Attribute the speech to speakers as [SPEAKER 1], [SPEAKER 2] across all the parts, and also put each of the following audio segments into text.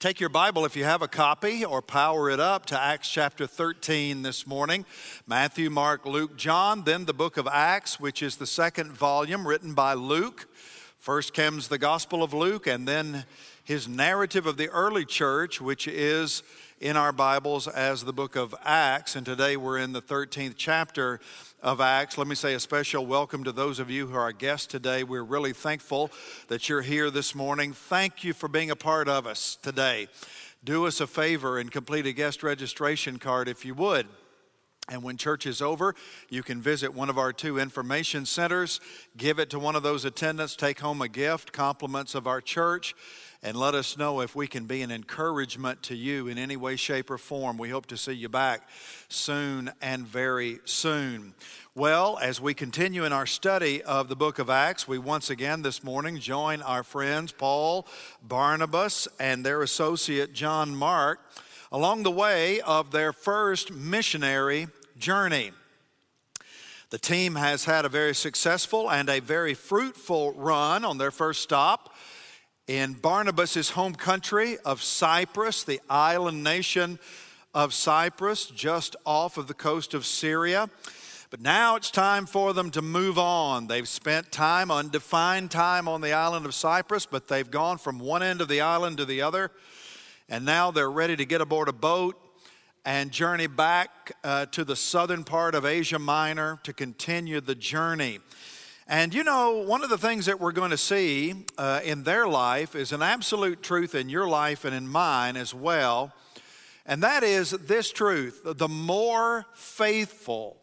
[SPEAKER 1] Take your Bible if you have a copy or power it up to Acts chapter 13 this morning. Matthew, Mark, Luke, John, then the book of Acts, which is the second volume written by Luke. First comes the Gospel of Luke, and then his narrative of the early church, which is in our Bibles as the book of Acts. And today we're in the 13th chapter of Acts. Let me say a special welcome to those of you who are our guests today. We're really thankful that you're here this morning. Thank you for being a part of us today. Do us a favor and complete a guest registration card if you would. And when church is over, you can visit one of our two information centers, give it to one of those attendants, take home a gift, compliments of our church and let us know if we can be an encouragement to you in any way, shape, or form. We hope to see you back soon and very soon. Well, as we continue in our study of the book of Acts, we once again this morning join our friends Paul, Barnabas, and their associate John Mark along the way of their first missionary journey. The team has had a very successful and a very fruitful run on their first stop in Barnabas' home country of Cyprus, the island nation of Cyprus, just off of the coast of Syria. But now it's time for them to move on. They've spent time, undefined time, on the island of Cyprus, but they've gone from one end of the island to the other. And now they're ready to get aboard a boat and journey back uh, to the southern part of Asia Minor to continue the journey. And you know, one of the things that we're going to see uh, in their life is an absolute truth in your life and in mine as well. And that is this truth the more faithful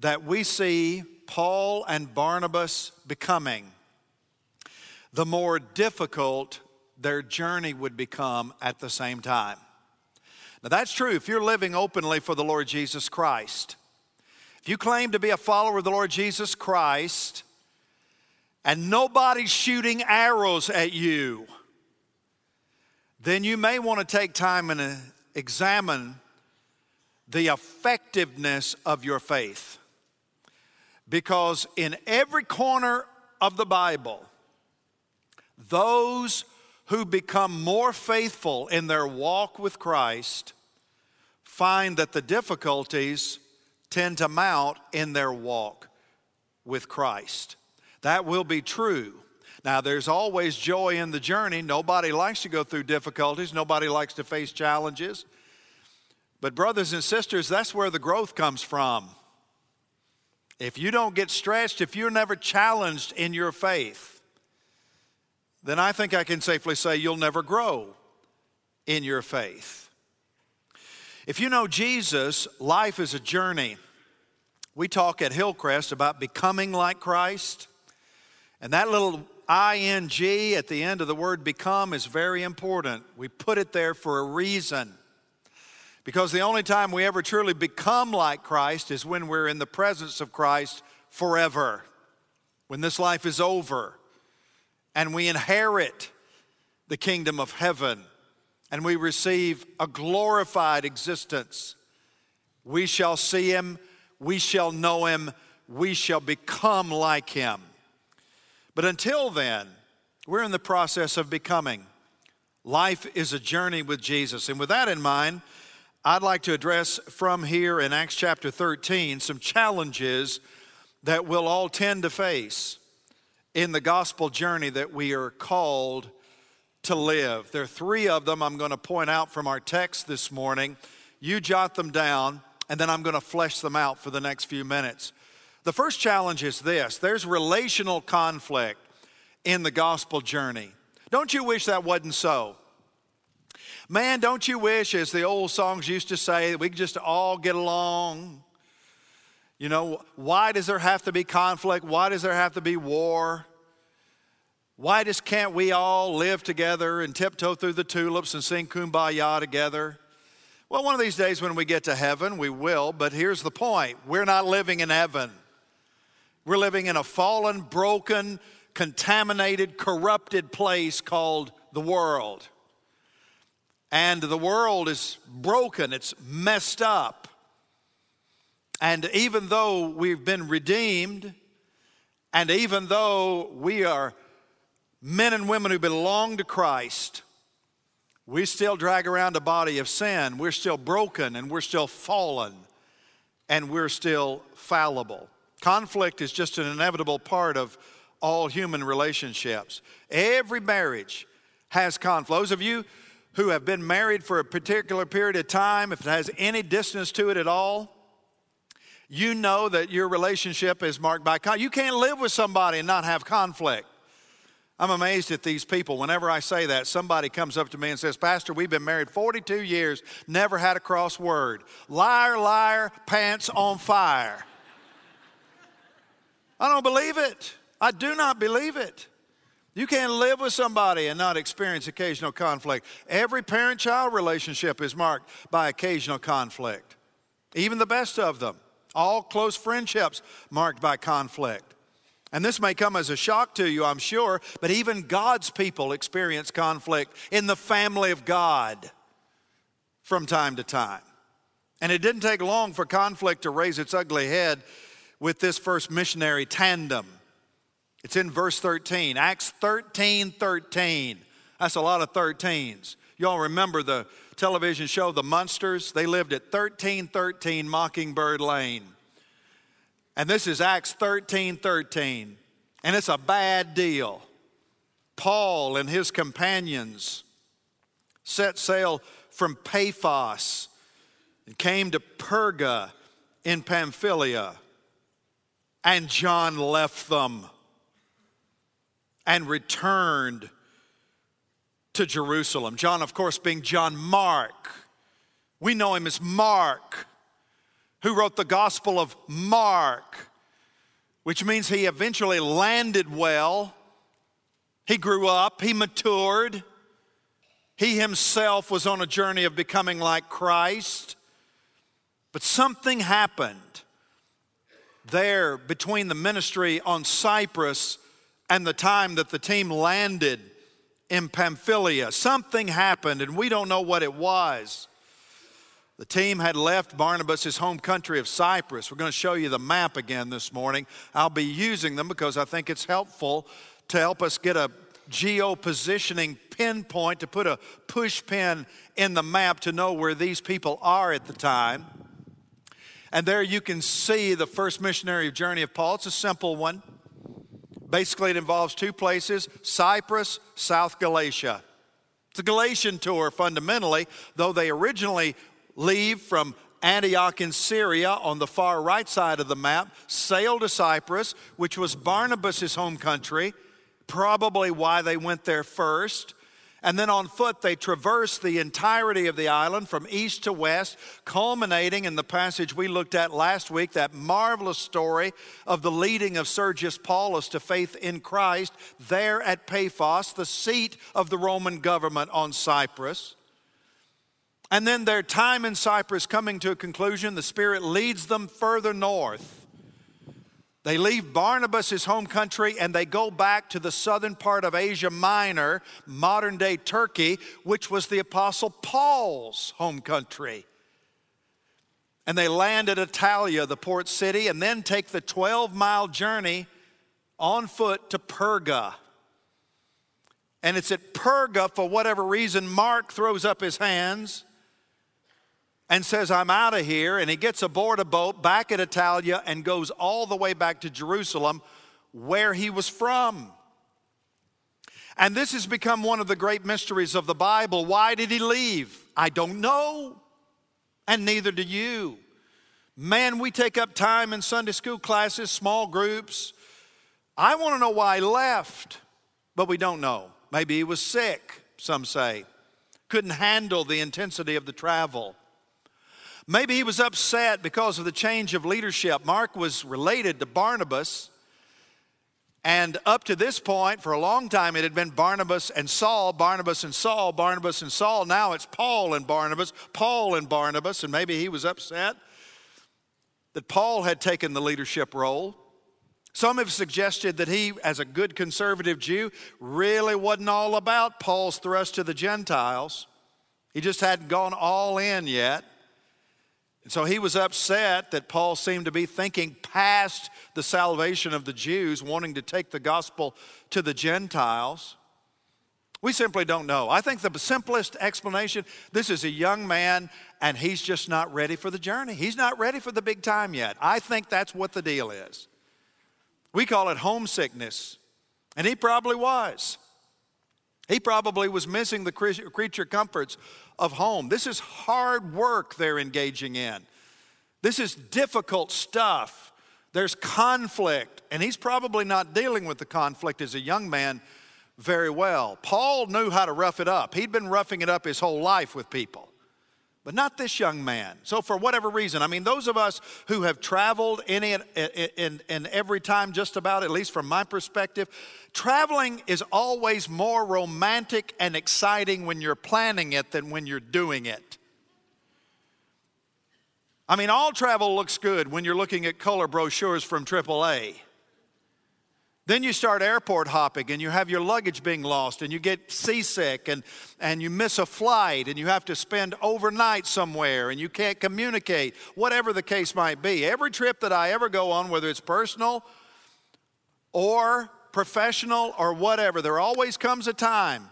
[SPEAKER 1] that we see Paul and Barnabas becoming, the more difficult their journey would become at the same time. Now, that's true if you're living openly for the Lord Jesus Christ. If you claim to be a follower of the Lord Jesus Christ, and nobody's shooting arrows at you, then you may want to take time and uh, examine the effectiveness of your faith. Because in every corner of the Bible, those who become more faithful in their walk with Christ find that the difficulties tend to mount in their walk with Christ. That will be true. Now, there's always joy in the journey. Nobody likes to go through difficulties, nobody likes to face challenges. But, brothers and sisters, that's where the growth comes from. If you don't get stretched, if you're never challenged in your faith, then I think I can safely say you'll never grow in your faith. If you know Jesus, life is a journey. We talk at Hillcrest about becoming like Christ and that little ing at the end of the word become is very important. We put it there for a reason. Because the only time we ever truly become like Christ is when we're in the presence of Christ forever, when this life is over, and we inherit the kingdom of heaven, and we receive a glorified existence. We shall see Him, we shall know Him, we shall become like Him. But until then, we're in the process of becoming. Life is a journey with Jesus. And with that in mind, I'd like to address from here in Acts chapter 13 some challenges that we'll all tend to face in the gospel journey that we are called to live. There are three of them I'm going to point out from our text this morning. You jot them down, and then I'm going to flesh them out for the next few minutes. The first challenge is this there's relational conflict in the gospel journey. Don't you wish that wasn't so? Man, don't you wish, as the old songs used to say, that we could just all get along? You know, why does there have to be conflict? Why does there have to be war? Why just can't we all live together and tiptoe through the tulips and sing kumbaya together? Well, one of these days when we get to heaven, we will, but here's the point we're not living in heaven. We're living in a fallen, broken, contaminated, corrupted place called the world. And the world is broken, it's messed up. And even though we've been redeemed, and even though we are men and women who belong to Christ, We still drag around a body of sin. We're still broken and we're still fallen and we're still fallible. Conflict is just an inevitable part of all human relationships. Every marriage has conflict. Those of you who have been married for a particular period of time, if it has any distance to it at all, you know that your relationship is marked by conflict. You can't live with somebody and not have conflict. I'm amazed at these people. Whenever I say that, somebody comes up to me and says, Pastor, we've been married 42 years, never had a cross word. Liar, liar, pants on fire. I don't believe it. I do not believe it. You can't live with somebody and not experience occasional conflict. Every parent child relationship is marked by occasional conflict, even the best of them. All close friendships marked by conflict. And this may come as a shock to you, I'm sure, but even God's people experience conflict in the family of God from time to time. And it didn't take long for conflict to raise its ugly head with this first missionary tandem. It's in verse 13, Acts 13 13. That's a lot of 13s. Y'all remember the television show The Munsters? They lived at 1313 Mockingbird Lane. And this is Acts 13 13. And it's a bad deal. Paul and his companions set sail from Paphos and came to Perga in Pamphylia. And John left them and returned to Jerusalem. John, of course, being John Mark. We know him as Mark, who wrote the Gospel of Mark, which means he eventually landed well. He grew up, he matured. He himself was on a journey of becoming like Christ. But something happened there between the ministry on Cyprus and the time that the team landed in Pamphylia. Something happened, and we don't know what it was. The team had left Barnabas' home country of Cyprus. We're going to show you the map again this morning. I'll be using them because I think it's helpful to help us get a geo positioning pinpoint, to put a push pin in the map to know where these people are at the time. And there you can see the first missionary journey of Paul. It's a simple one. Basically, it involves two places Cyprus, South Galatia. It's a Galatian tour fundamentally, though they originally leave from Antioch in Syria on the far right side of the map, sail to Cyprus, which was Barnabas' home country, probably why they went there first. And then on foot, they traverse the entirety of the island from east to west, culminating in the passage we looked at last week, that marvelous story of the leading of Sergius Paulus to faith in Christ there at Paphos, the seat of the Roman government on Cyprus. And then their time in Cyprus coming to a conclusion, the Spirit leads them further north they leave Barnabas' home country and they go back to the southern part of Asia Minor, modern day Turkey, which was the Apostle Paul's home country. And they land at Attalia, the port city, and then take the 12 mile journey on foot to Perga. And it's at Perga, for whatever reason, Mark throws up his hands and says, I'm out of here. And he gets aboard a boat back at Attalia and goes all the way back to Jerusalem, where he was from. And this has become one of the great mysteries of the Bible. Why did he leave? I don't know, and neither do you. Man, we take up time in Sunday school classes, small groups. I want to know why he left, but we don't know. Maybe he was sick, some say, couldn't handle the intensity of the travel. Maybe he was upset because of the change of leadership. Mark was related to Barnabas. And up to this point, for a long time, it had been Barnabas and Saul, Barnabas and Saul, Barnabas and Saul. Now it's Paul and Barnabas, Paul and Barnabas. And maybe he was upset that Paul had taken the leadership role. Some have suggested that he, as a good conservative Jew, really wasn't all about Paul's thrust to the Gentiles. He just hadn't gone all in yet. And so he was upset that Paul seemed to be thinking past the salvation of the Jews, wanting to take the gospel to the Gentiles. We simply don't know. I think the simplest explanation this is a young man and he's just not ready for the journey. He's not ready for the big time yet. I think that's what the deal is. We call it homesickness, and he probably was. He probably was missing the creature comforts of home. This is hard work they're engaging in. This is difficult stuff. There's conflict, and he's probably not dealing with the conflict as a young man very well. Paul knew how to rough it up. He'd been roughing it up his whole life with people, but not this young man. So, for whatever reason, I mean, those of us who have traveled any in every time, just about, at least from my perspective, traveling is always more romantic and exciting when you're planning it than when you're doing it. I mean, all travel looks good when you're looking at color brochures from AAA. Then you start airport hopping and you have your luggage being lost and you get seasick and, and you miss a flight and you have to spend overnight somewhere and you can't communicate, whatever the case might be. Every trip that I ever go on, whether it's personal or professional or whatever, there always comes a time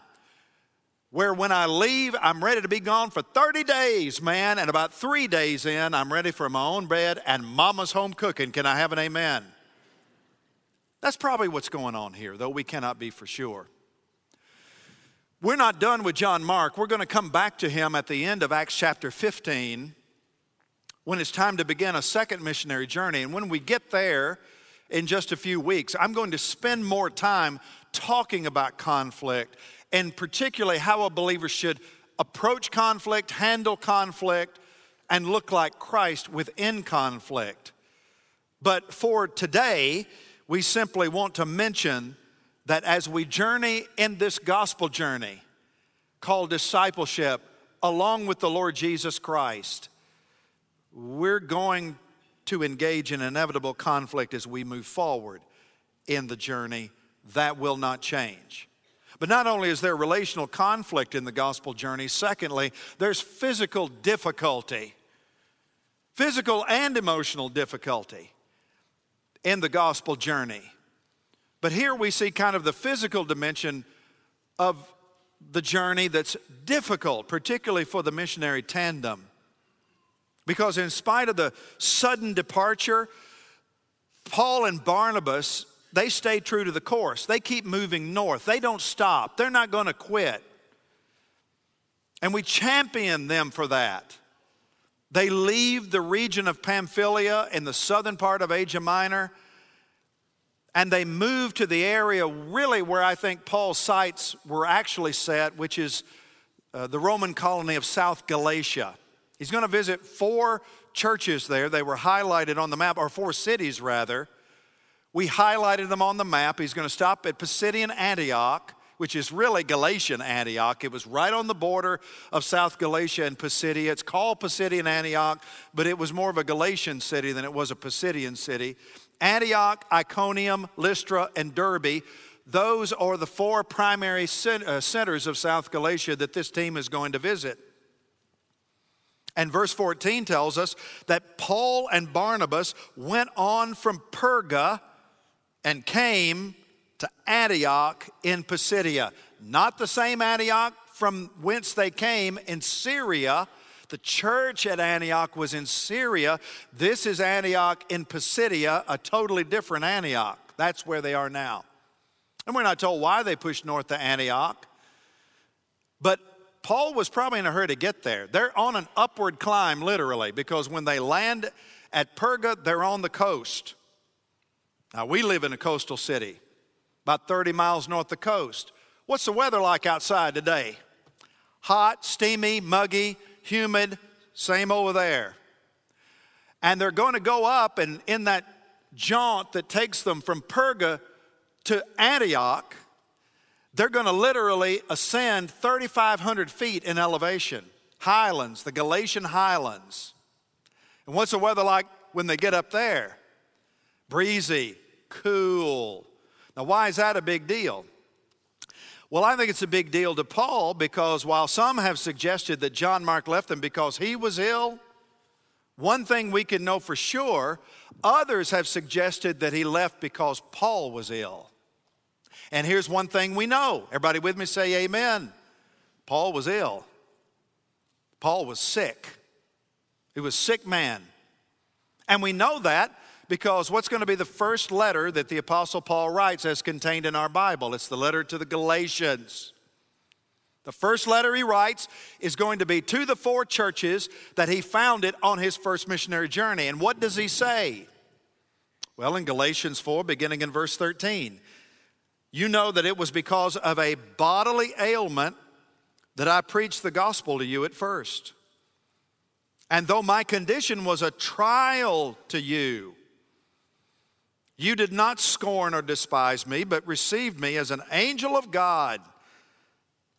[SPEAKER 1] where when I leave, I'm ready to be gone for 30 days, man. And about three days in, I'm ready for my own bed and mama's home cooking. Can I have an amen? That's probably what's going on here, though we cannot be for sure. We're not done with John Mark. We're going to come back to him at the end of Acts chapter 15 when it's time to begin a second missionary journey. And when we get there in just a few weeks, I'm going to spend more time talking about conflict and particularly how a believer should approach conflict, handle conflict, and look like Christ within conflict. But for today, we simply want to mention that as we journey in this gospel journey called discipleship along with the Lord Jesus Christ, we're going to engage in inevitable conflict as we move forward in the journey. That will not change. But not only is there relational conflict in the gospel journey, secondly, there's physical difficulty, physical and emotional difficulty in the gospel journey. But here we see kind of the physical dimension of the journey that's difficult, particularly for the missionary tandem. Because in spite of the sudden departure, Paul and Barnabas they stay true to the course. They keep moving north. They don't stop. They're not going to quit. And we champion them for that. They leave the region of Pamphylia in the southern part of Asia Minor and they move to the area really where I think Paul's sights were actually set, which is uh, the Roman colony of South Galatia. He's going to visit four churches there. They were highlighted on the map, or four cities rather. We highlighted them on the map. He's going to stop at Pisidian Antioch, which is really Galatian Antioch. It was right on the border of South Galatia and Pisidia. It's called Pisidian Antioch, but it was more of a Galatian city than it was a Pisidian city. Antioch, Iconium, Lystra, and Derbe. Those are the four primary uh, centers of South Galatia that this team is going to visit. And verse 14 tells us that Paul and Barnabas went on from Perga and came to Antioch in Pisidia. Not the same Antioch from whence they came in Syria. The church at Antioch was in Syria. This is Antioch in Pisidia, a totally different Antioch. That's where they are now. And we're not told why they pushed north to Antioch. But Paul was probably in a hurry to get there. They're on an upward climb, literally, because when they land at Perga, they're on the coast. Now, we live in a coastal city, about 30 miles north of the coast. What's the weather like outside today? Hot, steamy, muggy, humid, same over there. And they're going to go up, and in that jaunt that takes them from Perga to Antioch, they're going to literally ascend 3,500 feet in elevation. Highlands, the Galatian highlands. And what's the weather like when they get up there? Breezy, cool. Now, why is that a big deal? Well, I think it's a big deal to Paul because while some have suggested that John Mark left them because he was ill, one thing we can know for sure, others have suggested that he left because Paul was ill. And here's one thing we know. Everybody with me say amen. Paul was ill. Paul was sick. He was sick man. And we know that because what's going to be the first letter that the Apostle Paul writes as contained in our Bible? It's the letter to the Galatians. The first letter he writes is going to be to the four churches that he founded on his first missionary journey. And what does he say? Well, in Galatians 4, beginning in verse 13, you know that it was because of a bodily ailment that I preached the gospel to you at first. And though my condition was a trial to you, you did not scorn or despise me, but received me as an angel of God,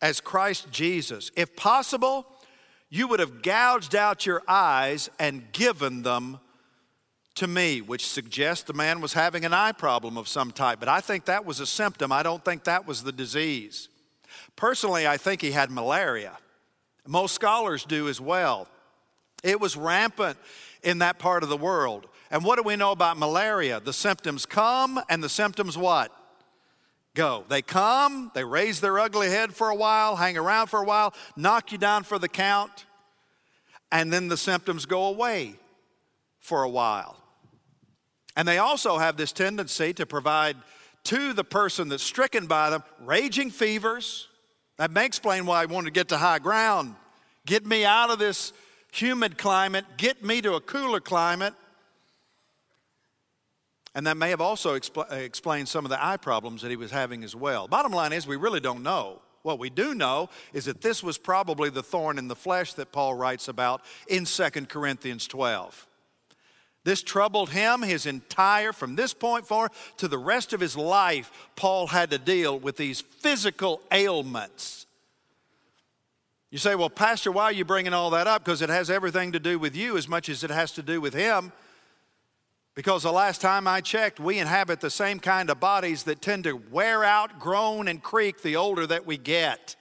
[SPEAKER 1] as Christ Jesus. If possible, you would have gouged out your eyes and given them to me, which suggests the man was having an eye problem of some type. But I think that was a symptom. I don't think that was the disease. Personally, I think he had malaria. Most scholars do as well. It was rampant in that part of the world. And what do we know about malaria? The symptoms come and the symptoms what? Go. They come, they raise their ugly head for a while, hang around for a while, knock you down for the count, and then the symptoms go away for a while. And they also have this tendency to provide to the person that's stricken by them raging fevers. That may explain why I wanted to get to high ground. Get me out of this humid climate, get me to a cooler climate. And that may have also expl- uh, explained some of the eye problems that he was having as well. Bottom line is, we really don't know. What we do know is that this was probably the thorn in the flesh that Paul writes about in 2 Corinthians 12. This troubled him his entire, from this point forward to the rest of his life, Paul had to deal with these physical ailments. You say, well, Pastor, why are you bringing all that up? Because it has everything to do with you as much as it has to do with him. Because the last time I checked, we inhabit the same kind of bodies that tend to wear out, groan, and creak the older that we get.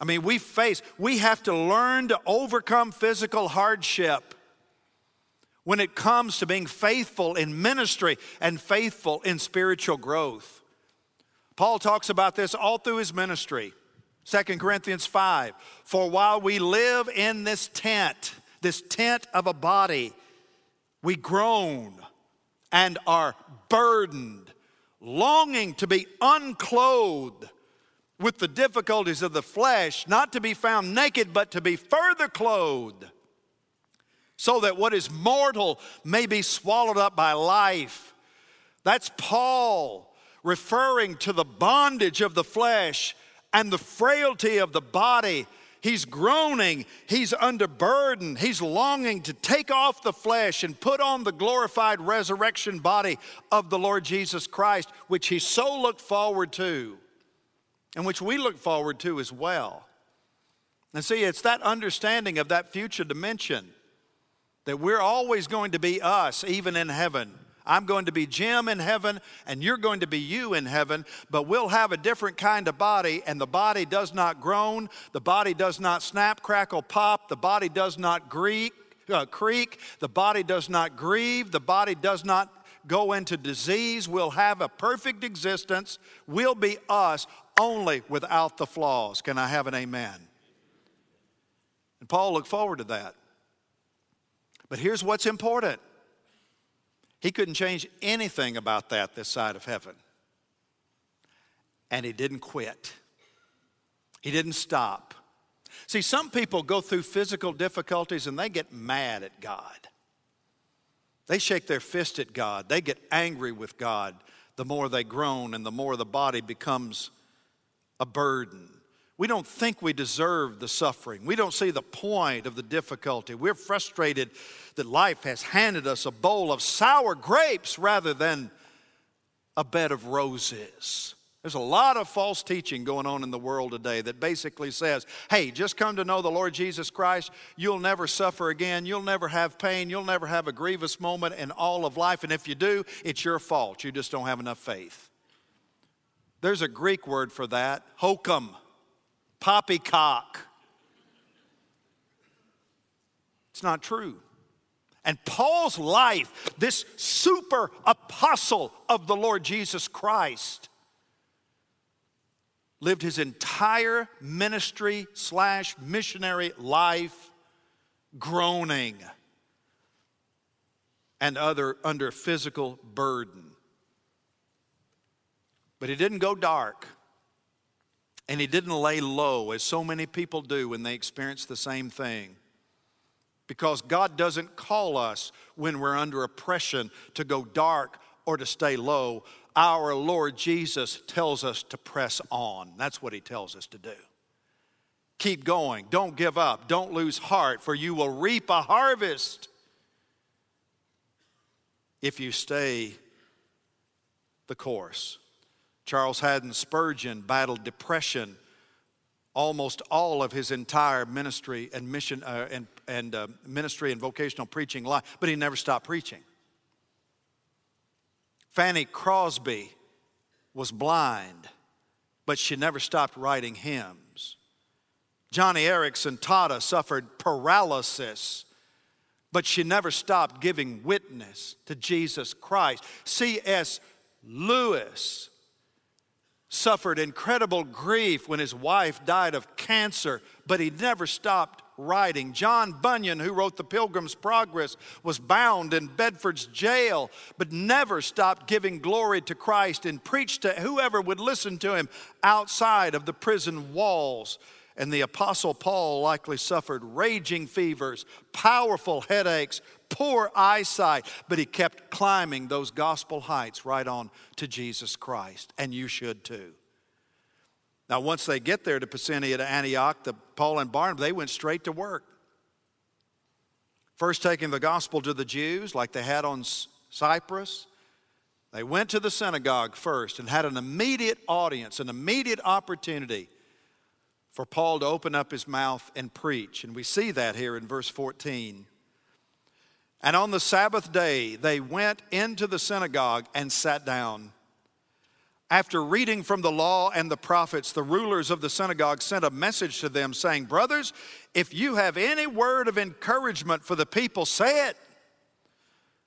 [SPEAKER 1] I mean, we face, we have to learn to overcome physical hardship when it comes to being faithful in ministry and faithful in spiritual growth. Paul talks about this all through his ministry. 2 Corinthians 5 For while we live in this tent, this tent of a body, we groan and are burdened, longing to be unclothed with the difficulties of the flesh, not to be found naked, but to be further clothed so that what is mortal may be swallowed up by life. That's Paul referring to the bondage of the flesh and the frailty of the body. He's groaning, he's under burden, he's longing to take off the flesh and put on the glorified resurrection body of the Lord Jesus Christ, which he so looked forward to and which we look forward to as well. And see, it's that understanding of that future dimension that we're always going to be us, even in heaven. I'm going to be Jim in heaven, and you're going to be you in heaven, but we'll have a different kind of body, and the body does not groan, the body does not snap, crackle, pop, the body does not creak, uh, creak, the body does not grieve, the body does not go into disease. We'll have a perfect existence. We'll be us only without the flaws. Can I have an amen? And Paul looked forward to that. But here's what's important he couldn't change anything about that this side of heaven. And he didn't quit, he didn't stop. See, some people go through physical difficulties and they get mad at God. They shake their fist at God. They get angry with God the more they groan and the more the body becomes a burden. We don't think we deserve the suffering. We don't see the point of the difficulty. We're frustrated that life has handed us a bowl of sour grapes rather than a bed of roses. There's a lot of false teaching going on in the world today that basically says, hey, just come to know the Lord Jesus Christ. You'll never suffer again. You'll never have pain. You'll never have a grievous moment in all of life. And if you do, it's your fault. You just don't have enough faith. There's a Greek word for that, hokum poppycock. It's not true. And Paul's life, this super apostle of the Lord Jesus Christ, lived his entire ministry slash missionary life groaning and other under physical burden. But he didn't go dark. And he didn't lay low, as so many people do when they experience the same thing. Because God doesn't call us when we're under oppression to go dark or to stay low. Our Lord Jesus tells us to press on. That's what he tells us to do. Keep going. Don't give up. Don't lose heart, for you will reap a harvest if you stay the course. Charles Haddon Spurgeon battled depression almost all of his entire ministry and mission uh, and, and uh, ministry and vocational preaching life, but he never stopped preaching. Fanny Crosby was blind, but she never stopped writing hymns. Joni Eareckson Tada suffered paralysis, but she never stopped giving witness to Jesus Christ. C.S. Lewis suffered incredible grief when his wife died of cancer, but he never stopped writing. John Bunyan, who wrote The Pilgrim's Progress, was bound in Bedford's jail, but never stopped giving glory to Christ and preached to whoever would listen to him outside of the prison walls. And the Apostle Paul likely suffered raging fevers, powerful headaches, poor eyesight, but he kept climbing those gospel heights right on to Jesus Christ. And you should too. Now, once they get there to Pisidia to Antioch, the Paul and Barnabas, they went straight to work. First, taking the gospel to the Jews, like they had on Cyprus. They went to the synagogue first and had an immediate audience, an immediate opportunity for Paul to open up his mouth and preach. And we see that here in verse 14. And on the Sabbath day, they went into the synagogue and sat down. After reading from the law and the prophets, the rulers of the synagogue sent a message to them saying, Brothers, if you have any word of encouragement for the people, say it.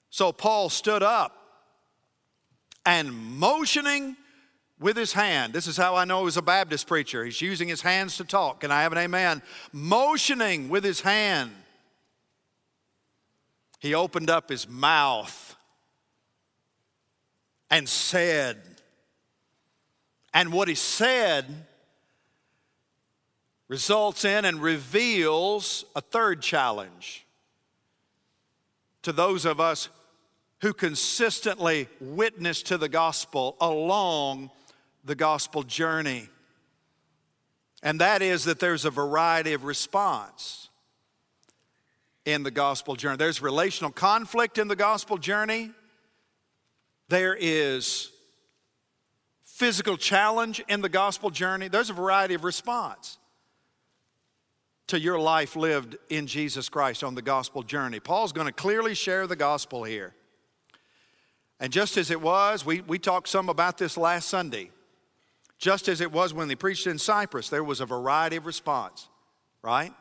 [SPEAKER 1] So Paul stood up and motioning with his hand. This is how I know he's a Baptist preacher. He's using his hands to talk. Can I have an amen? Motioning with his hand. He opened up his mouth and said, and what he said results in and reveals a third challenge to those of us who consistently witness to the gospel along the gospel journey. And that is that there's a variety of response in the gospel journey. There's relational conflict in the gospel journey. There is physical challenge in the gospel journey. There's a variety of response to your life lived in Jesus Christ on the gospel journey. Paul's going to clearly share the gospel here. And just as it was, we, we talked some about this last Sunday. Just as it was when they preached in Cyprus, there was a variety of response, right?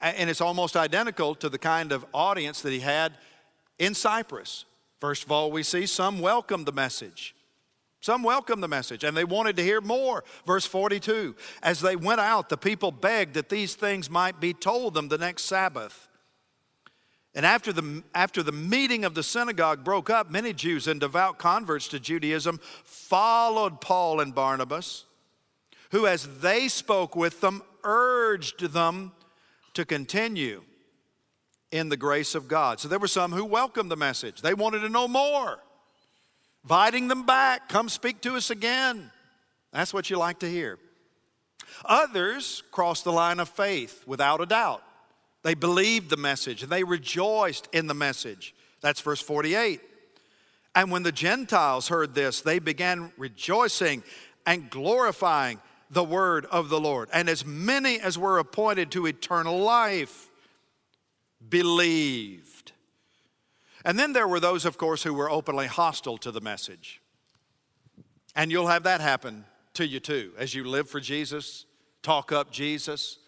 [SPEAKER 1] And it's almost identical to the kind of audience that he had in Cyprus. First of all, we see some welcomed the message. Some welcomed the message and they wanted to hear more. Verse 42 As they went out, the people begged that these things might be told them the next Sabbath. And after the, after the meeting of the synagogue broke up, many Jews and devout converts to Judaism followed Paul and Barnabas, who, as they spoke with them, urged them to continue in the grace of God. So there were some who welcomed the message, they wanted to know more, inviting them back, come speak to us again. That's what you like to hear. Others crossed the line of faith without a doubt. They believed the message and they rejoiced in the message. That's verse 48. And when the Gentiles heard this, they began rejoicing and glorifying the word of the Lord. And as many as were appointed to eternal life believed. And then there were those, of course, who were openly hostile to the message. And you'll have that happen to you too as you live for Jesus, talk up Jesus,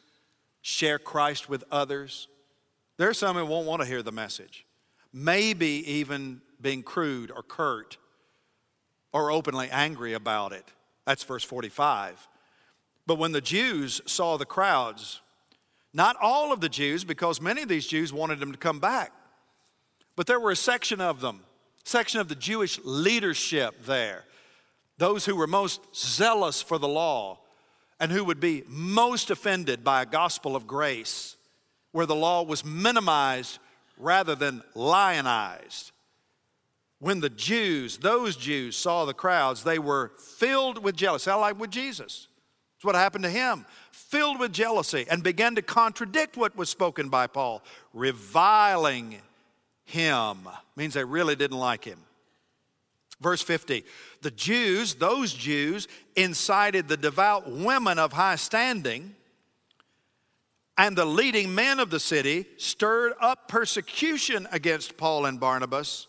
[SPEAKER 1] share Christ with others. There are some who won't want to hear the message. maybe even being crude or curt or openly angry about it. That's verse 45. But when the Jews saw the crowds, not all of the Jews, because many of these Jews wanted them to come back, but there were a section of them, section of the Jewish leadership there, those who were most zealous for the law and who would be most offended by a gospel of grace where the law was minimized rather than lionized. When the Jews, those Jews, saw the crowds, they were filled with jealousy. I like with Jesus. That's what happened to him. Filled with jealousy and began to contradict what was spoken by Paul, reviling him. Means they really didn't like him. Verse 50 The Jews, those Jews, incited the devout women of high standing and the leading men of the city stirred up persecution against Paul and Barnabas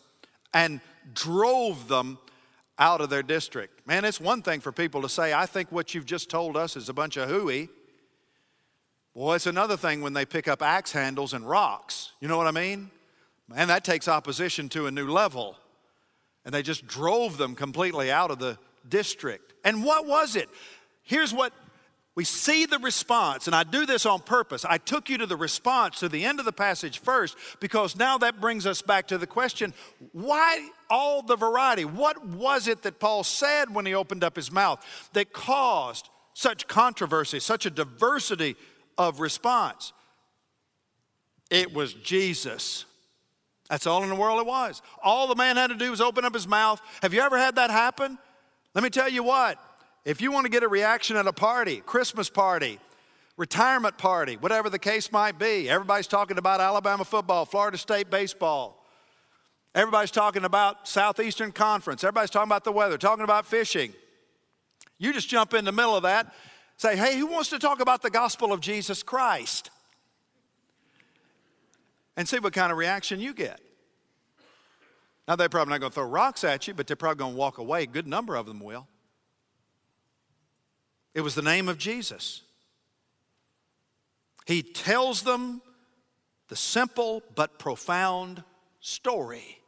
[SPEAKER 1] and drove them out of their district. Man, it's one thing for people to say, I think what you've just told us is a bunch of hooey. Well, it's another thing when they pick up axe handles and rocks. You know what I mean? And that takes opposition to a new level. And they just drove them completely out of the district. And what was it? Here's what we see the response, and I do this on purpose. I took you to the response to the end of the passage first because now that brings us back to the question why all the variety? What was it that Paul said when he opened up his mouth that caused such controversy, such a diversity of response? It was Jesus. That's all in the world it was. All the man had to do was open up his mouth. Have you ever had that happen? Let me tell you what, if you want to get a reaction at a party, Christmas party, retirement party, whatever the case might be, everybody's talking about Alabama football, Florida State baseball. Everybody's talking about Southeastern Conference. Everybody's talking about the weather, talking about fishing. You just jump in the middle of that, say, hey, who wants to talk about the gospel of Jesus Christ? And see what kind of reaction you get. Now, they're probably not going to throw rocks at you, but they're probably going to walk away. A good number of them will. It was the name of Jesus. He tells them the simple but profound story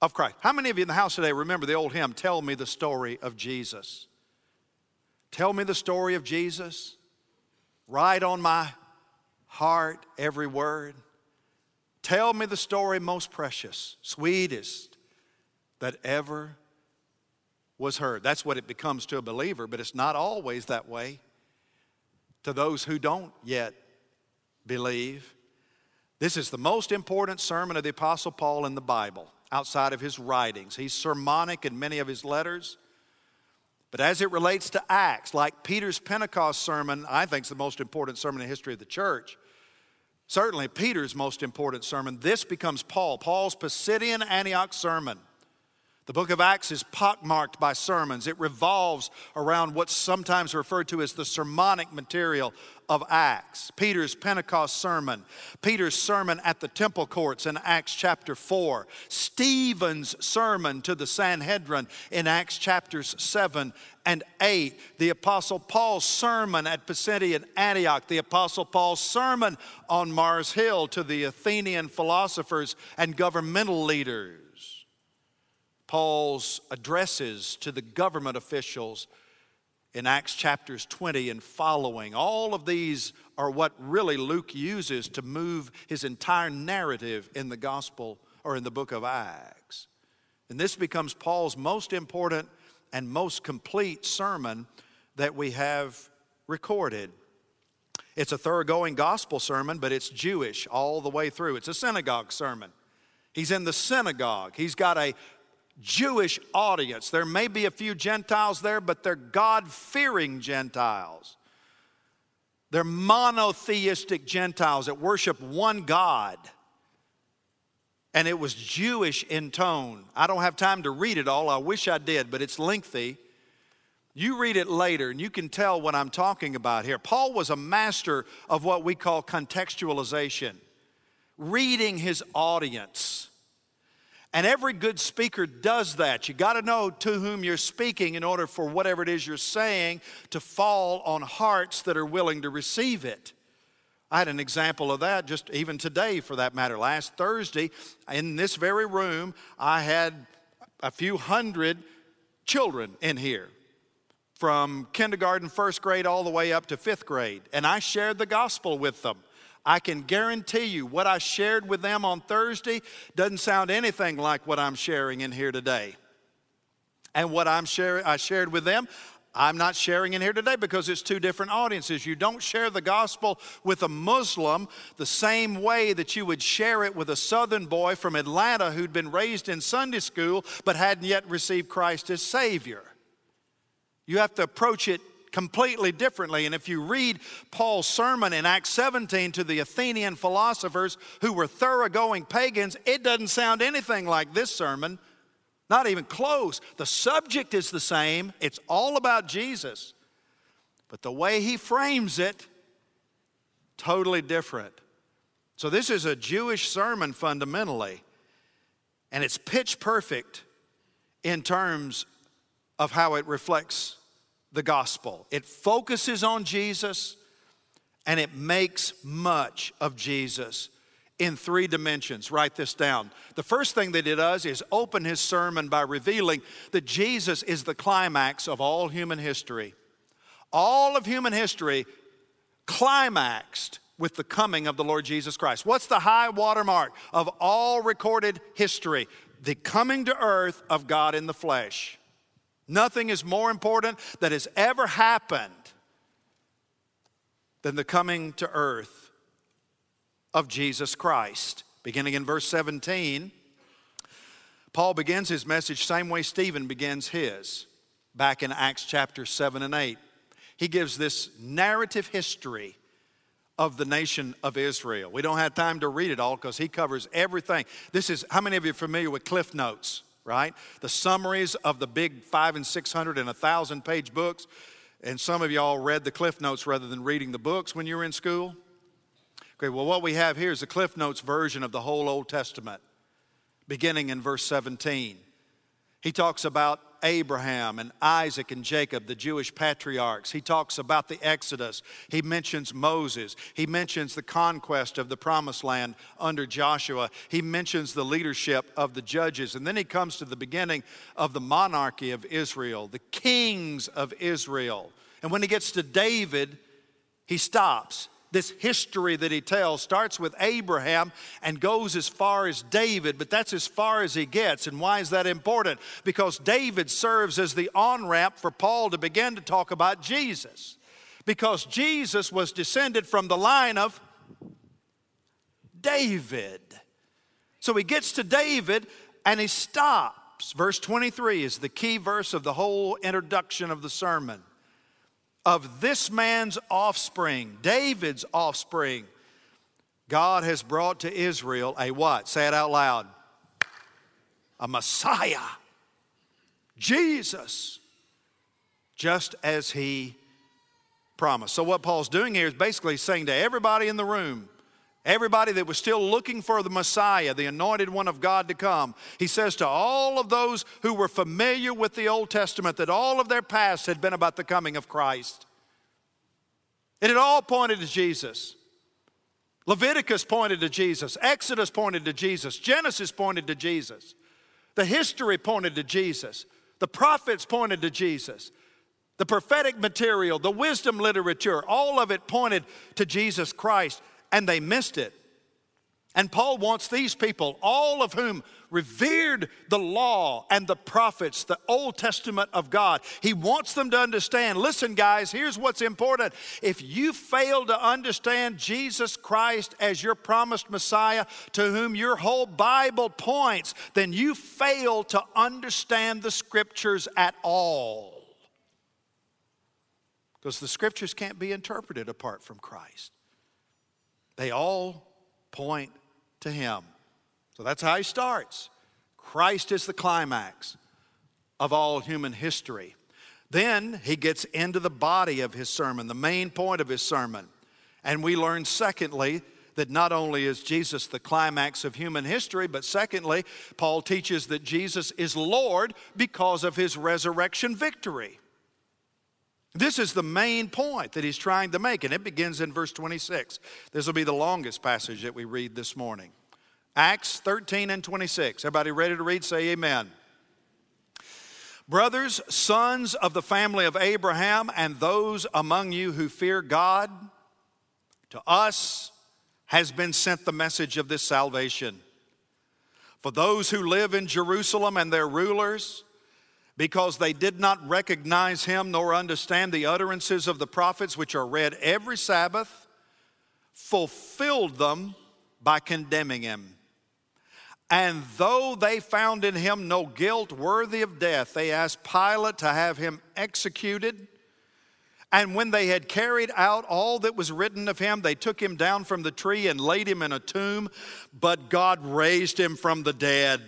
[SPEAKER 1] of Christ. How many of you in the house today remember the old hymn, Tell Me the Story of Jesus? Tell me the story of Jesus. Write on my heart every word. Tell me the story most precious, sweetest that ever was heard. That's what it becomes to a believer, but it's not always that way to those who don't yet believe. This is the most important sermon of the Apostle Paul in the Bible outside of his writings. He's sermonic in many of his letters. But as it relates to Acts, like Peter's Pentecost sermon, I think is the most important sermon in the history of the church. Certainly, Peter's most important sermon. This becomes Paul, Paul's Pisidian Antioch sermon. The book of Acts is pockmarked by sermons. It revolves around what's sometimes referred to as the sermonic material of Acts. Peter's Pentecost sermon, Peter's sermon at the temple courts in Acts chapter 4, Stephen's sermon to the Sanhedrin in Acts chapters 7 and 8, the Apostle Paul's sermon at Pisidian Antioch, the Apostle Paul's sermon on Mars Hill to the Athenian philosophers and governmental leaders. Paul's addresses to the government officials in Acts chapters 20 and following. All of these are what really Luke uses to move his entire narrative in the gospel or in the book of Acts. And this becomes Paul's most important and most complete sermon that we have recorded. It's a thoroughgoing gospel sermon, but it's Jewish all the way through. It's a synagogue sermon. He's in the synagogue. He's got a Jewish audience. There may be a few Gentiles there, but they're God fearing Gentiles. They're monotheistic Gentiles that worship one God. And it was Jewish in tone. I don't have time to read it all. I wish I did, but it's lengthy. You read it later and you can tell what I'm talking about here. Paul was a master of what we call contextualization, reading his audience. And every good speaker does that. You got to know to whom you're speaking in order for whatever it is you're saying to fall on hearts that are willing to receive it. I had an example of that just even today, for that matter. Last Thursday, in this very room, I had a few hundred children in here from kindergarten, first grade, all the way up to fifth grade. And I shared the gospel with them. I can guarantee you what I shared with them on Thursday doesn't sound anything like what I'm sharing in here today. And what I'm sharing, I shared with them, I'm not sharing in here today because it's two different audiences. You don't share the gospel with a Muslim the same way that you would share it with a southern boy from Atlanta who'd been raised in Sunday school but hadn't yet received Christ as Savior. You have to approach it completely differently. And if you read Paul's sermon in Acts 17 to the Athenian philosophers who were thoroughgoing pagans, it doesn't sound anything like this sermon. Not even close. The subject is the same, it's all about Jesus. But the way he frames it, totally different. So, this is a Jewish sermon fundamentally, and it's pitch perfect in terms of how it reflects the gospel. It focuses on Jesus and it makes much of Jesus in three dimensions. Write this down. The first thing that it does is open his sermon by revealing that Jesus is the climax of all human history. All of human history climaxed with the coming of the Lord Jesus Christ. What's the high watermark of all recorded history? The coming to earth of God in the flesh. Nothing is more important that has ever happened than the coming to earth of Jesus Christ. Beginning in verse 17, Paul begins his message same way Stephen begins his, back in Acts chapter 7 and 8. He gives this narrative history of the nation of Israel. We don't have time to read it all because he covers everything. This is, how many of you are familiar with Cliff Notes, right? The summaries of the big five and 600 and a thousand page books. And some of y'all read the Cliff Notes rather than reading the books when you were in school. Okay, well, what we have here is the Cliff Notes version of the whole Old Testament, beginning in verse 17. He talks about Abraham and Isaac and Jacob, the Jewish patriarchs. He talks about the Exodus. He mentions Moses. He mentions the conquest of the promised land under Joshua. He mentions the leadership of the judges. And then he comes to the beginning of the monarchy of Israel, the kings of Israel. And when he gets to David, he stops this history that he tells starts with Abraham and goes as far as David, but that's as far as he gets. And why is that important? Because David serves as the on ramp for Paul to begin to talk about Jesus. Because Jesus was descended from the line of David. So he gets to David and he stops. Verse 23 is the key verse of the whole introduction of the sermon of this man's offspring, David's offspring, God has brought to Israel a what? Say it out loud. A Messiah. Jesus. Just as he promised. So, what Paul's doing here is basically saying to everybody in the room, everybody that was still looking for the Messiah, the anointed one of God to come, he says to all of those who were familiar with the Old Testament that all of their past had been about the coming of Christ. It had all pointed to Jesus. Leviticus pointed to Jesus, Exodus pointed to Jesus, Genesis pointed to Jesus, the history pointed to Jesus, the prophets pointed to Jesus. The prophetic material, the wisdom literature, all of it pointed to Jesus Christ, and they missed it. And Paul wants these people, all of whom revered the law and the prophets, the Old Testament of God, he wants them to understand listen, guys, here's what's important. If you fail to understand Jesus Christ as your promised Messiah, to whom your whole Bible points, then you fail to understand the scriptures at all. Because the scriptures can't be interpreted apart from Christ, they all point to Him. So that's how he starts. Christ is the climax of all human history. Then he gets into the body of his sermon, the main point of his sermon. And we learn, secondly, that not only is Jesus the climax of human history, but secondly, Paul teaches that Jesus is Lord because of his resurrection victory. This is the main point that he's trying to make, and it begins in verse 26. This will be the longest passage that we read this morning. Acts 13 and 26. Everybody ready to read? Say amen. Brothers, sons of the family of Abraham, and those among you who fear God, to us has been sent the message of this salvation. For those who live in Jerusalem and their rulers, because they did not recognize him nor understand the utterances of the prophets, which are read every Sabbath, fulfilled them by condemning him. And though they found in him no guilt worthy of death, they asked Pilate to have him executed. And when they had carried out all that was written of him, they took him down from the tree and laid him in a tomb, but God raised him from the dead.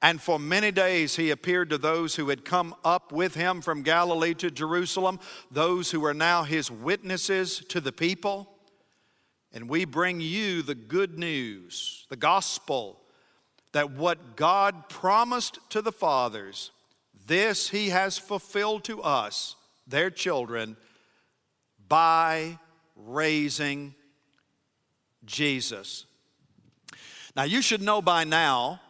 [SPEAKER 1] And for many days he appeared to those who had come up with him from Galilee to Jerusalem, those who are now his witnesses to the people. And we bring you the good news, the gospel, that what God promised to the fathers, this he has fulfilled to us, their children, by raising Jesus. Now, you should know by now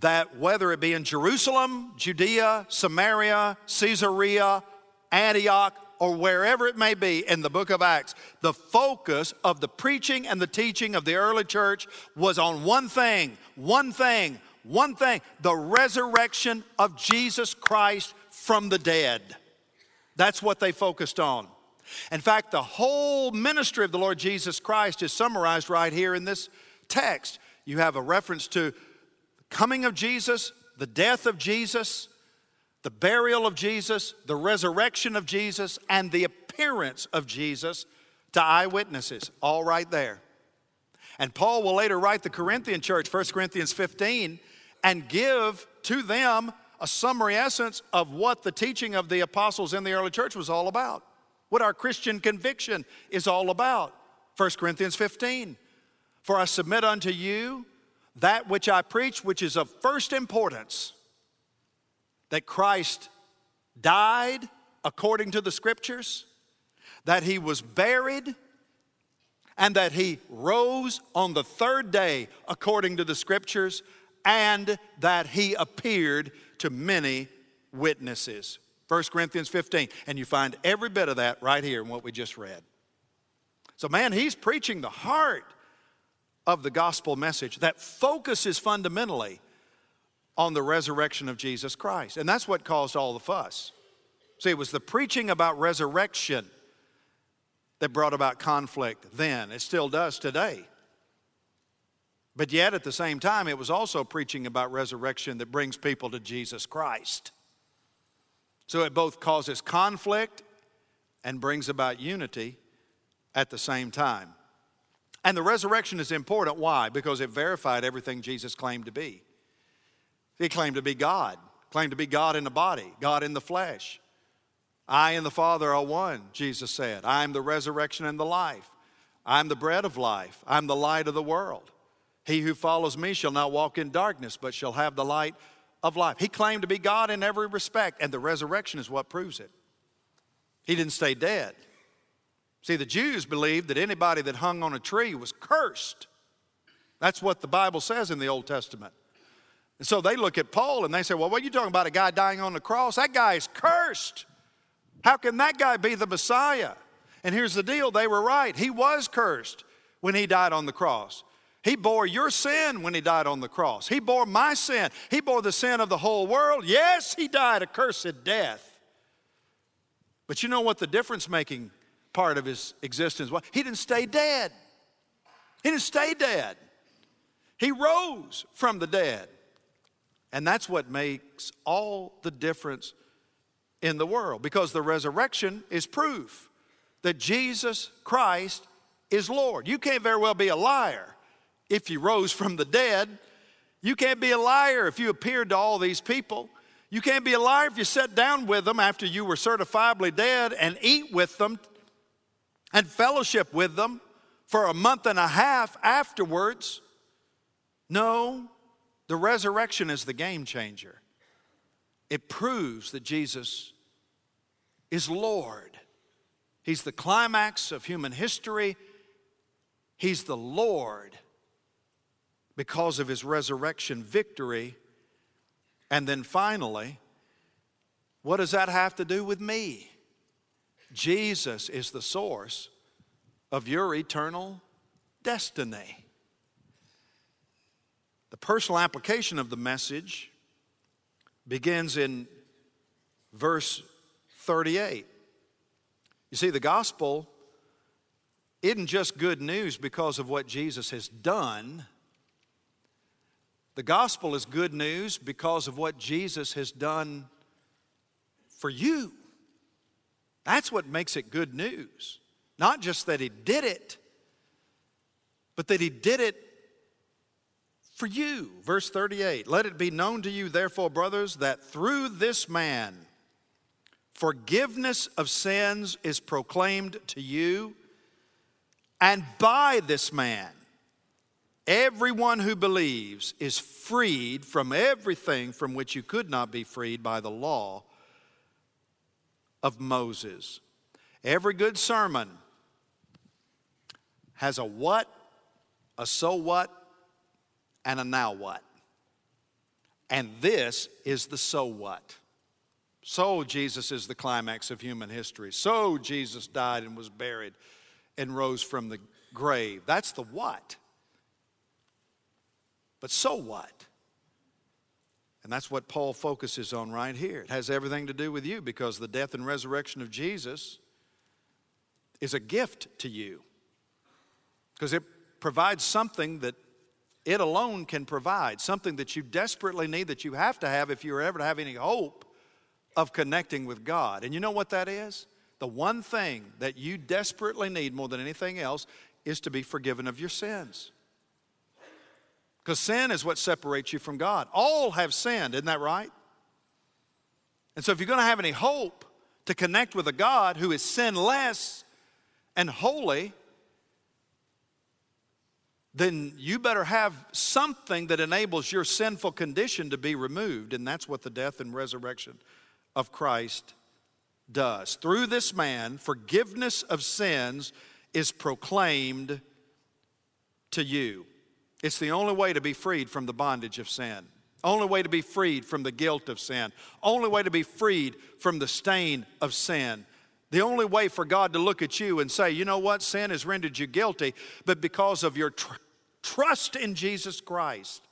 [SPEAKER 1] that whether it be in Jerusalem, Judea, Samaria, Caesarea, Antioch, or wherever it may be in the book of Acts, the focus of the preaching and the teaching of the early church was on one thing, one thing, one thing the resurrection of Jesus Christ from the dead. That's what they focused on. In fact, the whole ministry of the Lord Jesus Christ is summarized right here in this text. You have a reference to coming of Jesus, the death of Jesus, the burial of Jesus, the resurrection of Jesus, and the appearance of Jesus to eyewitnesses, all right there. And Paul will later write the Corinthian church, 1 Corinthians 15, and give to them a summary essence of what the teaching of the apostles in the early church was all about, what our Christian conviction is all about. 1 Corinthians 15. For I submit unto you that which I preach, which is of first importance, that Christ died according to the scriptures, that he was buried, and that he rose on the third day according to the scriptures, and that he appeared to many witnesses. 1 Corinthians 15. And you find every bit of that right here in what we just read. So, man, he's preaching the heart of the gospel message that focuses fundamentally on the resurrection of Jesus Christ. And that's what caused all the fuss. See, it was the preaching about resurrection that brought about conflict then. It still does today. But yet, at the same time, it was also preaching about resurrection that brings people to Jesus Christ. So it both causes conflict and brings about unity at the same time. And the resurrection is important. Why? Because it verified everything Jesus claimed to be. He claimed to be God, claimed to be God in the body, God in the flesh. I and the Father are one, Jesus said. I am the resurrection and the life. I'm the bread of life. I'm the light of the world. He who follows me shall not walk in darkness, but shall have the light of life. He claimed to be God in every respect, and the resurrection is what proves it. He didn't stay dead. See, the Jews believed that anybody that hung on a tree was cursed. That's what the Bible says in the Old Testament. And so they look at Paul and they say, Well, what are you talking about? A guy dying on the cross? That guy is cursed. How can that guy be the Messiah? And here's the deal they were right. He was cursed when he died on the cross. He bore your sin when he died on the cross. He bore my sin. He bore the sin of the whole world. Yes, he died a cursed death. But you know what the difference making part of his existence was. He didn't stay dead. He didn't stay dead. He rose from the dead. And that's what makes all the difference in the world because the resurrection is proof that Jesus Christ is Lord. You can't very well be a liar if you rose from the dead. You can't be a liar if you appeared to all these people. You can't be a liar if you sat down with them after you were certifiably dead and eat with them and fellowship with them for a month and a half afterwards. No, the resurrection is the game changer. It proves that Jesus is Lord. He's the climax of human history. He's the Lord because of his resurrection victory. And then finally, what does that have to do with me? Jesus is the source of your eternal destiny. The personal application of the message begins in verse 38. You see, the gospel isn't just good news because of what Jesus has done. The gospel is good news because of what Jesus has done for you. That's what makes it good news. Not just that He did it, but that He did it for you. Verse 38 Let it be known to you, therefore, brothers, that through this man forgiveness of sins is proclaimed to you, and by this man, everyone who believes is freed from everything from which you could not be freed by the law of Moses. Every good sermon has a what, a so what, and a now what. And this is the so what. So Jesus is the climax of human history. So Jesus died and was buried and rose from the grave. That's the what. But so what? And that's what Paul focuses on right here. It has everything to do with you because the death and resurrection of Jesus is a gift to you. Because it provides something that it alone can provide, something that you desperately need, that you have to have if you're ever to have any hope of connecting with God. And you know what that is? The one thing that you desperately need more than anything else is to be forgiven of your sins. Because sin is what separates you from God. All have sinned, isn't that right? And so, if you're going to have any hope to connect with a God who is sinless and holy, then you better have something that enables your sinful condition to be removed. And that's what the death and resurrection of Christ does. Through this man, forgiveness of sins is proclaimed to you. It's the only way to be freed from the bondage of sin. Only way to be freed from the guilt of sin. Only way to be freed from the stain of sin. The only way for God to look at you and say, you know what, sin has rendered you guilty, but because of your tr- trust in Jesus Christ,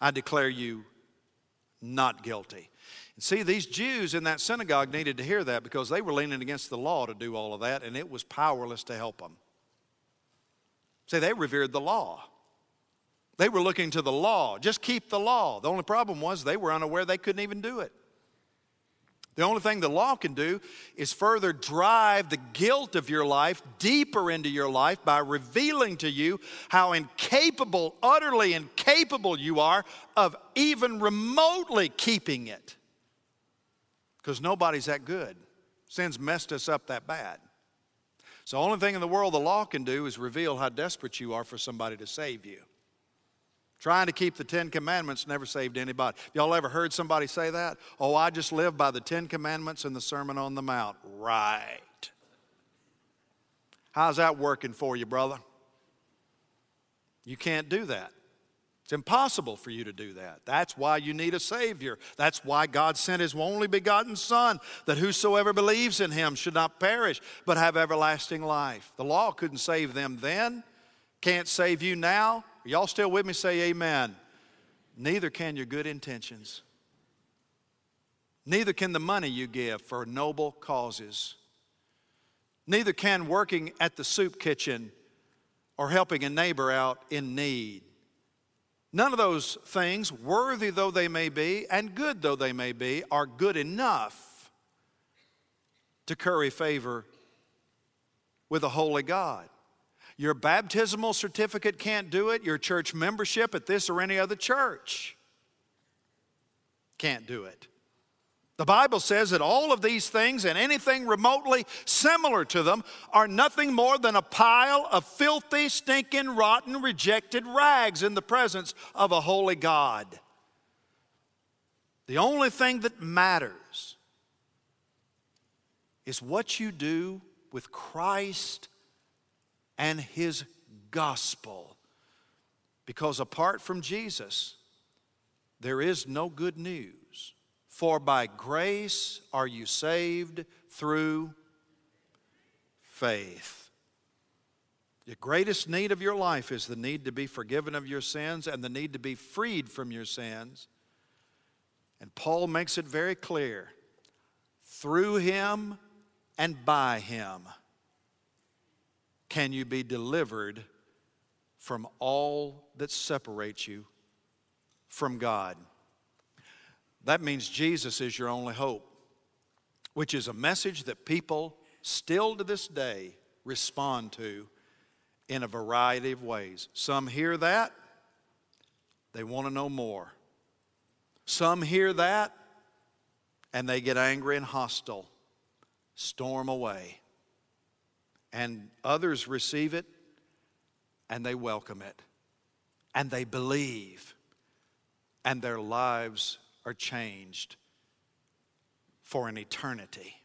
[SPEAKER 1] I declare you not guilty. And see, these Jews in that synagogue needed to hear that because they were leaning against the law to do all of that, and it was powerless to help them. See, they revered the law. They were looking to the law. Just keep the law. The only problem was they were unaware they couldn't even do it. The only thing the law can do is further drive the guilt of your life deeper into your life by revealing to you how incapable, utterly incapable you are of even remotely keeping it. Because nobody's that good. Sin's messed us up that bad. So, the only thing in the world the law can do is reveal how desperate you are for somebody to save you. Trying to keep the Ten Commandments never saved anybody. Y'all ever heard somebody say that? Oh, I just live by the Ten Commandments and the Sermon on the Mount. Right. How's that working for you, brother? You can't do that. It's impossible for you to do that. That's why you need a Savior. That's why God sent His only begotten Son, that whosoever believes in Him should not perish, but have everlasting life. The law couldn't save them then, can't save you now. Are y'all still with me? Say amen. Neither can your good intentions. Neither can the money you give for noble causes. Neither can working at the soup kitchen or helping a neighbor out in need. None of those things, worthy though they may be and good though they may be, are good enough to curry favor with a holy God. Your baptismal certificate can't do it, your church membership at this or any other church can't do it. The Bible says that all of these things and anything remotely similar to them are nothing more than a pile of filthy, stinking, rotten, rejected rags in the presence of a holy God. The only thing that matters is what you do with Christ and His gospel. Because apart from Jesus, there is no good news. For by grace are you saved through faith. The greatest need of your life is the need to be forgiven of your sins and the need to be freed from your sins. And Paul makes it very clear through him and by him can you be delivered from all that separates you from God. That means Jesus is your only hope, which is a message that people still to this day respond to in a variety of ways. Some hear that, they want to know more. Some hear that, and they get angry and hostile, storm away. And others receive it and they welcome it and they believe and their lives are changed for an eternity.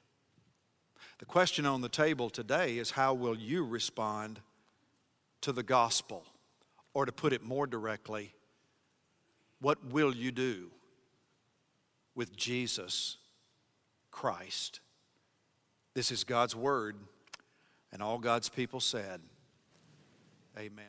[SPEAKER 1] The question on the table today is how will you respond to the gospel? Or to put it more directly, what will you do with Jesus Christ? This is God's word, and all God's people said, Amen.